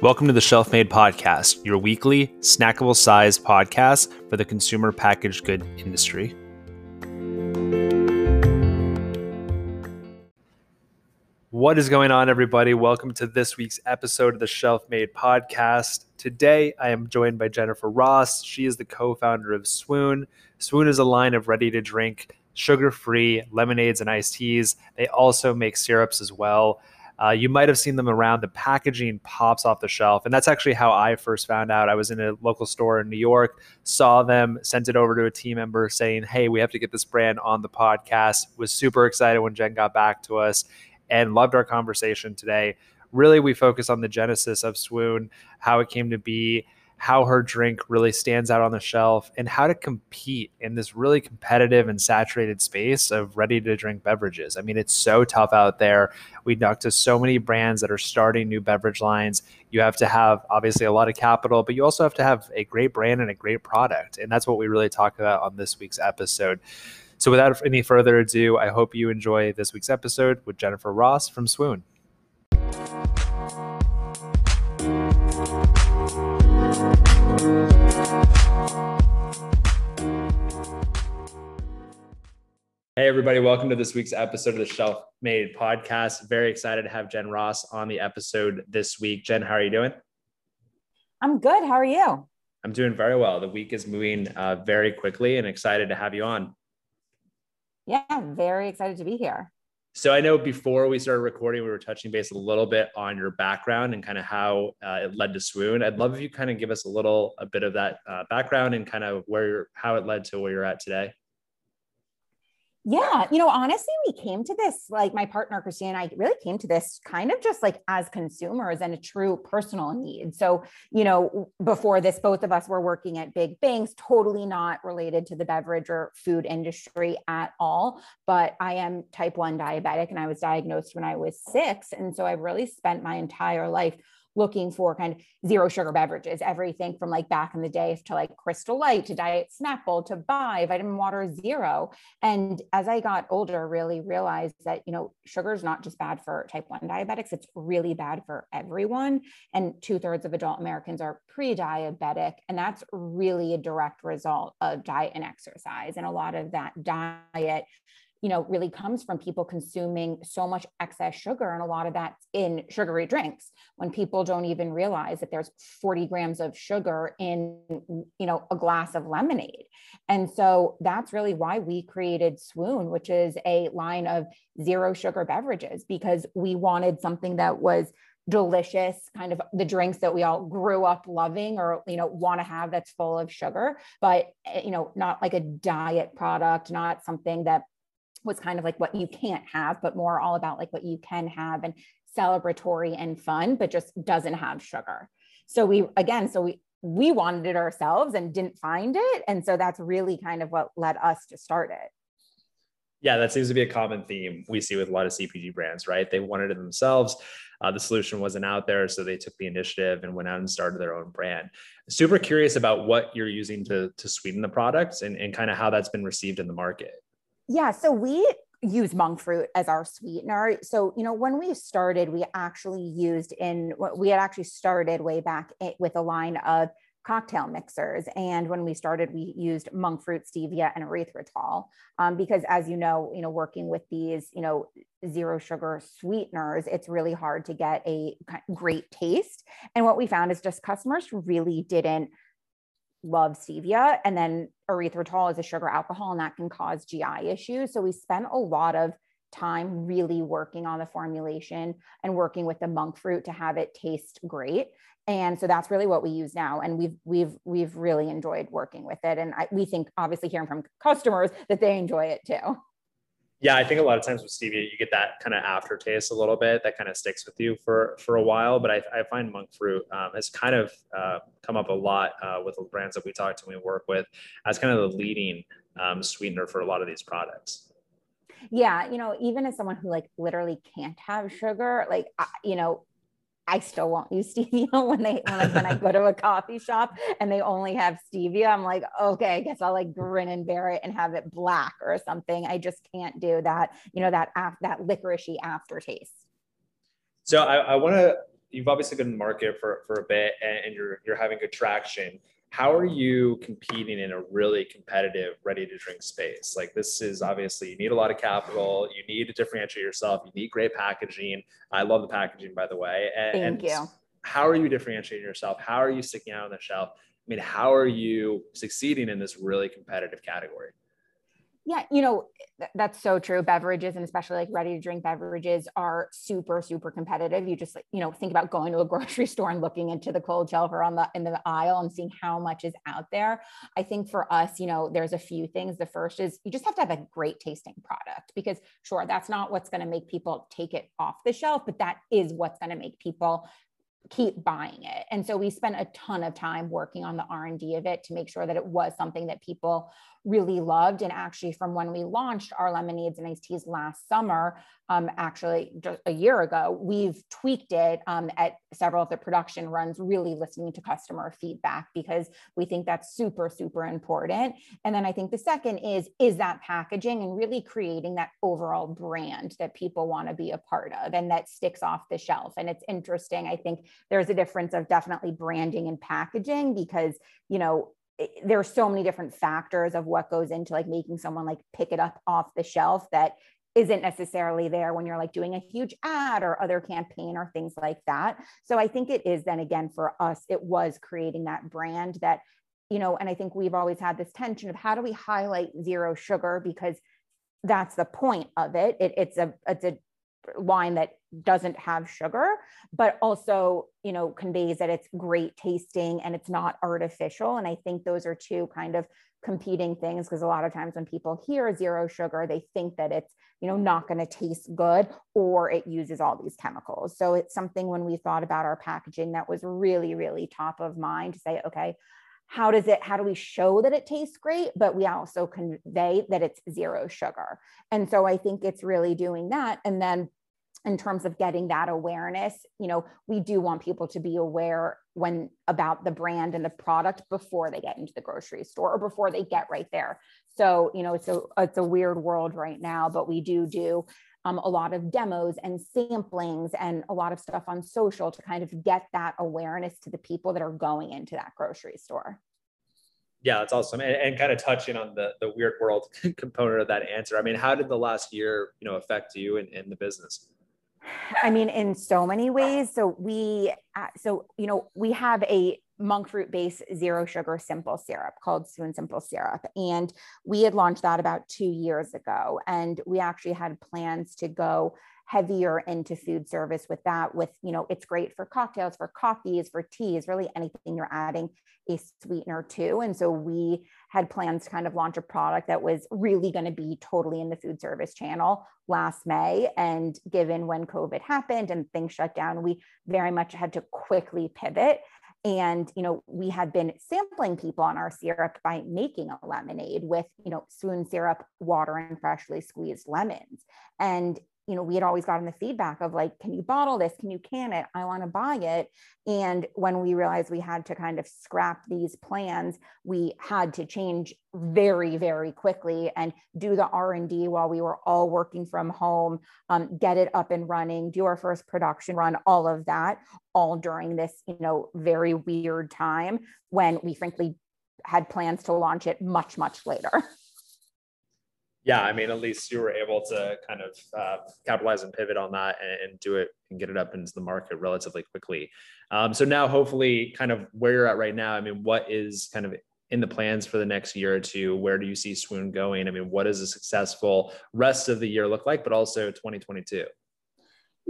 Welcome to the Shelf Made Podcast, your weekly, snackable sized podcast for the consumer packaged good industry. What is going on, everybody? Welcome to this week's episode of the Shelf Made Podcast. Today, I am joined by Jennifer Ross. She is the co founder of Swoon. Swoon is a line of ready to drink, sugar free lemonades and iced teas. They also make syrups as well. Uh, you might have seen them around. The packaging pops off the shelf. And that's actually how I first found out. I was in a local store in New York, saw them, sent it over to a team member saying, Hey, we have to get this brand on the podcast. Was super excited when Jen got back to us and loved our conversation today. Really, we focus on the genesis of Swoon, how it came to be, how her drink really stands out on the shelf and how to compete in this really competitive and saturated space of ready to drink beverages. I mean, it's so tough out there. We talk to so many brands that are starting new beverage lines. You have to have obviously a lot of capital, but you also have to have a great brand and a great product. And that's what we really talk about on this week's episode. So, without any further ado, I hope you enjoy this week's episode with Jennifer Ross from Swoon. Hey, everybody, welcome to this week's episode of the Shelf Made podcast. Very excited to have Jen Ross on the episode this week. Jen, how are you doing? I'm good. How are you? I'm doing very well. The week is moving uh, very quickly and excited to have you on. Yeah, very excited to be here. So I know before we started recording, we were touching base a little bit on your background and kind of how uh, it led to Swoon. I'd love if you kind of give us a little a bit of that uh, background and kind of where you're how it led to where you're at today. Yeah, you know, honestly, we came to this like my partner Christine and I really came to this kind of just like as consumers and a true personal need. So, you know, before this, both of us were working at big banks, totally not related to the beverage or food industry at all. But I am type 1 diabetic and I was diagnosed when I was six. And so I've really spent my entire life looking for kind of zero sugar beverages, everything from like back in the day to like Crystal Light to Diet Snapple to Bai, Vitamin Water Zero. And as I got older, really realized that, you know, sugar is not just bad for type 1 diabetics, it's really bad for everyone. And two thirds of adult Americans are pre diabetic. And that's really a direct result of diet and exercise. And a lot of that diet you know, really comes from people consuming so much excess sugar. And a lot of that's in sugary drinks when people don't even realize that there's 40 grams of sugar in, you know, a glass of lemonade. And so that's really why we created Swoon, which is a line of zero sugar beverages, because we wanted something that was delicious kind of the drinks that we all grew up loving or you know want to have that's full of sugar but eh, you know not like a diet product not something that was kind of like what you can't have, but more all about like what you can have and celebratory and fun, but just doesn't have sugar. So we again, so we we wanted it ourselves and didn't find it. And so that's really kind of what led us to start it. Yeah, that seems to be a common theme we see with a lot of CPG brands, right? They wanted it themselves. Uh, the solution wasn't out there. So they took the initiative and went out and started their own brand. Super curious about what you're using to, to sweeten the products and, and kind of how that's been received in the market. Yeah, so we use monk fruit as our sweetener. So, you know, when we started, we actually used in what we had actually started way back with a line of cocktail mixers. And when we started, we used monk fruit, stevia, and erythritol um, because, as you know, you know, working with these, you know, zero sugar sweeteners, it's really hard to get a great taste. And what we found is just customers really didn't love stevia and then erythritol is a sugar alcohol and that can cause GI issues. So we spent a lot of time really working on the formulation and working with the monk fruit to have it taste great. And so that's really what we use now. And we've we've we've really enjoyed working with it. And I, we think obviously hearing from customers that they enjoy it too. Yeah, I think a lot of times with stevia, you get that kind of aftertaste a little bit that kind of sticks with you for for a while. But I, I find monk fruit um, has kind of uh, come up a lot uh, with the brands that we talk to and we work with as kind of the leading um, sweetener for a lot of these products. Yeah, you know, even as someone who like literally can't have sugar, like you know, I still won't use stevia when they when I, when I go to a coffee shop and they only have stevia. I'm like, okay, I guess I'll like grin and bear it and have it black or something. I just can't do that. You know that af- that licoricey aftertaste. So I, I want to you've obviously been in market for, for a bit and, and you're you're having good traction. How are you competing in a really competitive ready to drink space? Like this is obviously you need a lot of capital, you need to differentiate yourself, you need great packaging. I love the packaging by the way. And, Thank you. How are you differentiating yourself? How are you sticking out on the shelf? I mean, how are you succeeding in this really competitive category? Yeah, you know, th- that's so true. Beverages and especially like ready to drink beverages are super, super competitive. You just you know, think about going to a grocery store and looking into the cold shelf or on the in the aisle and seeing how much is out there. I think for us, you know, there's a few things. The first is you just have to have a great tasting product because sure, that's not what's going to make people take it off the shelf, but that is what's going to make people keep buying it and so we spent a ton of time working on the r&d of it to make sure that it was something that people really loved. And actually, from when we launched our lemonades and iced teas last summer, um, actually just a year ago, we've tweaked it um, at several of the production runs, really listening to customer feedback because we think that's super, super important. And then I think the second is is that packaging and really creating that overall brand that people want to be a part of and that sticks off the shelf. And it's interesting. I think there's a difference of definitely branding and packaging because you know there are so many different factors of what goes into like making someone like pick it up off the shelf that isn't necessarily there when you're like doing a huge ad or other campaign or things like that. So I think it is then again for us, it was creating that brand that, you know, and I think we've always had this tension of how do we highlight zero sugar because that's the point of it. it it's a it's a wine that doesn't have sugar but also you know conveys that it's great tasting and it's not artificial. And i think those are two kind of competing things because a lot of times when people hear zero sugar they think that it's you know not going to taste good or it uses all these chemicals. So it's something when we thought about our packaging that was really really top of mind to say okay how does it how do we show that it tastes great? But we also convey that it's zero sugar. And so i think it's really doing that. And then in terms of getting that awareness you know we do want people to be aware when about the brand and the product before they get into the grocery store or before they get right there. So you know it's a it's a weird world right now but we do do um, a lot of demos and samplings and a lot of stuff on social to kind of get that awareness to the people that are going into that grocery store yeah, that's awesome. And, and, kind of touching on the the weird world component of that answer. I mean, how did the last year, you know, affect you in, in the business? I mean, in so many ways. So we, uh, so you know, we have a monk fruit based zero sugar simple syrup called Swoon Simple Syrup, and we had launched that about two years ago, and we actually had plans to go heavier into food service with that with you know it's great for cocktails for coffees for teas really anything you're adding a sweetener to. And so we had plans to kind of launch a product that was really going to be totally in the food service channel last may. And given when covid happened and things shut down we very much had to quickly pivot. And you know we had been sampling people on our syrup by making a lemonade with you know swoon syrup water and freshly squeezed lemons. And you know, we had always gotten the feedback of like, can you bottle this? Can you can it? I want to buy it. And when we realized we had to kind of scrap these plans, we had to change very, very quickly and do the R&D while we were all working from home, um, get it up and running, do our first production run, all of that, all during this, you know, very weird time when we frankly had plans to launch it much, much later. yeah, I mean, at least you were able to kind of uh, capitalize and pivot on that and, and, do it and get it up into the market relatively quickly. Um, so now, hopefully, kind of where you're at right now. I mean, what is kind of in the plans for the next year or two? Where do you see Swoon going? I mean, what does a successful rest of the year look like, but also 2022?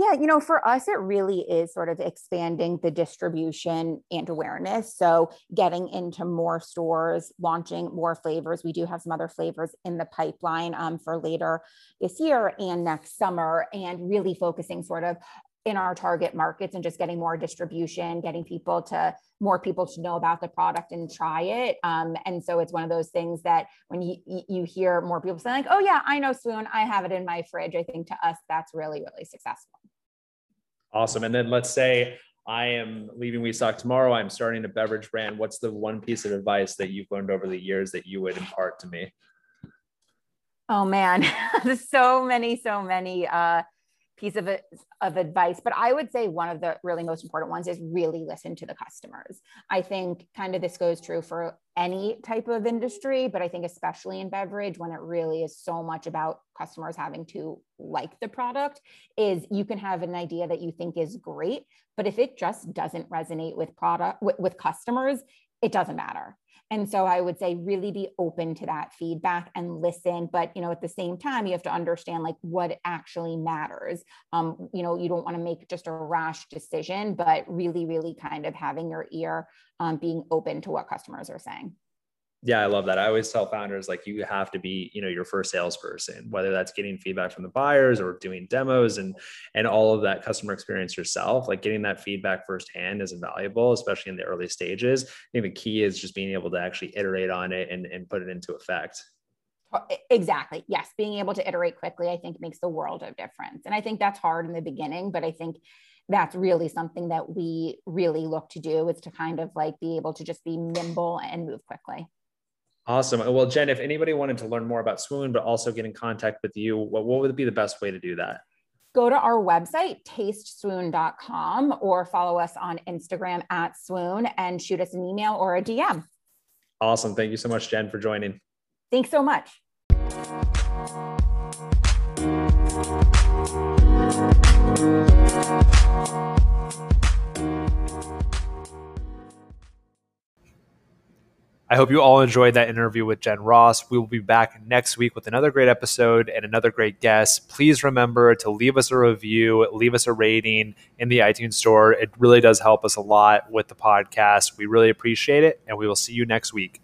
Yeah, you know, for us, it really is sort of expanding the distribution and awareness. So, getting into more stores, launching more flavors. We do have some other flavors in the pipeline um, for later this year and next summer, and really focusing sort of in our target markets and just getting more distribution, getting people to more people to know about the product and try it. Um, and so it's one of those things that when you you hear more people saying like, "Oh yeah, I know Swoon, I have it in my fridge," I think to us that's really really successful. Awesome. And then let's say I am leaving WeStock tomorrow. I'm starting a beverage brand. What's the one piece of advice that you've learned over the years that you would impart to me? Oh man, so many, so many uh, piece of of advice but i would say one of the really most important ones is really listen to the customers. I think kind of this goes true for any type of industry but i think especially in beverage when it really is so much about customers having to like the product is you can have an idea that you think is great but if it just doesn't resonate with product with, with customers it doesn't matter and so I would say really be open to that feedback and listen. But you know, at the same time, you have to understand like what actually matters. Um, you know, you don't want to make just a rash decision, but really, really kind of having your ear um, being open to what customers are saying. Yeah, I love that. I always tell founders like you have to be, you know, your first salesperson, whether that's getting feedback from the buyers or doing demos and and all of that customer experience yourself. Like getting that feedback firsthand is invaluable, especially in the early stages. I think the key is just being able to actually iterate on it and, and put it into effect. Oh, exactly. Yes. Being able to iterate quickly, I think makes the world of difference. And I think that's hard in the beginning, but I think that's really something that we really look to do is to kind of like be able to just be nimble and move quickly. Awesome. Well, Jen, if anybody wanted to learn more about Swoon, but also get in contact with you, what, what would be the best way to do that? Go to our website, tasteswoon.com, or follow us on Instagram at swoon and shoot us an email or a DM. Awesome. Thank you so much, Jen, for joining. Thanks so much. I hope you all enjoyed that interview with Jen Ross. We will be back next week with another great episode and another great guest. Please remember to leave us a review, leave us a rating in the iTunes store. It really does help us a lot with the podcast. We really appreciate it, and we will see you next week.